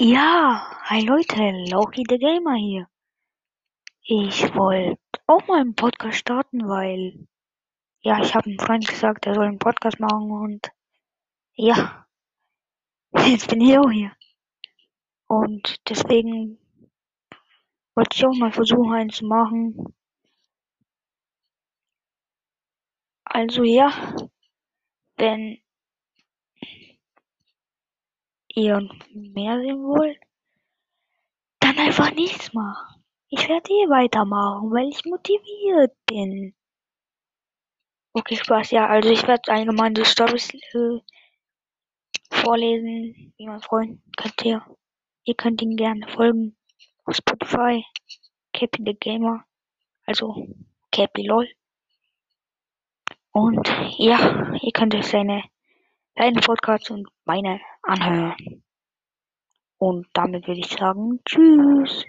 Ja, hi Leute, Loki the Gamer hier. Ich wollte auch mal einen Podcast starten, weil, ja, ich habe einem Freund gesagt, er soll einen Podcast machen und ja, jetzt bin ich auch hier. Und deswegen wollte ich auch mal versuchen, einen zu machen. Also ja, wenn ihr mehr sehen wollt, dann einfach nichts machen. Ich werde eh weitermachen, weil ich motiviert bin. Okay, Spaß, ja, also ich werde allgemein die Storys äh, vorlesen, wie mein Freund. Könnt ihr, ihr könnt ihn gerne folgen auf Spotify, Cappy the Gamer, also Cappy LOL. Und ja, ihr könnt euch seine, seine Podcasts und meine anhören. Und damit würde ich sagen, tschüss.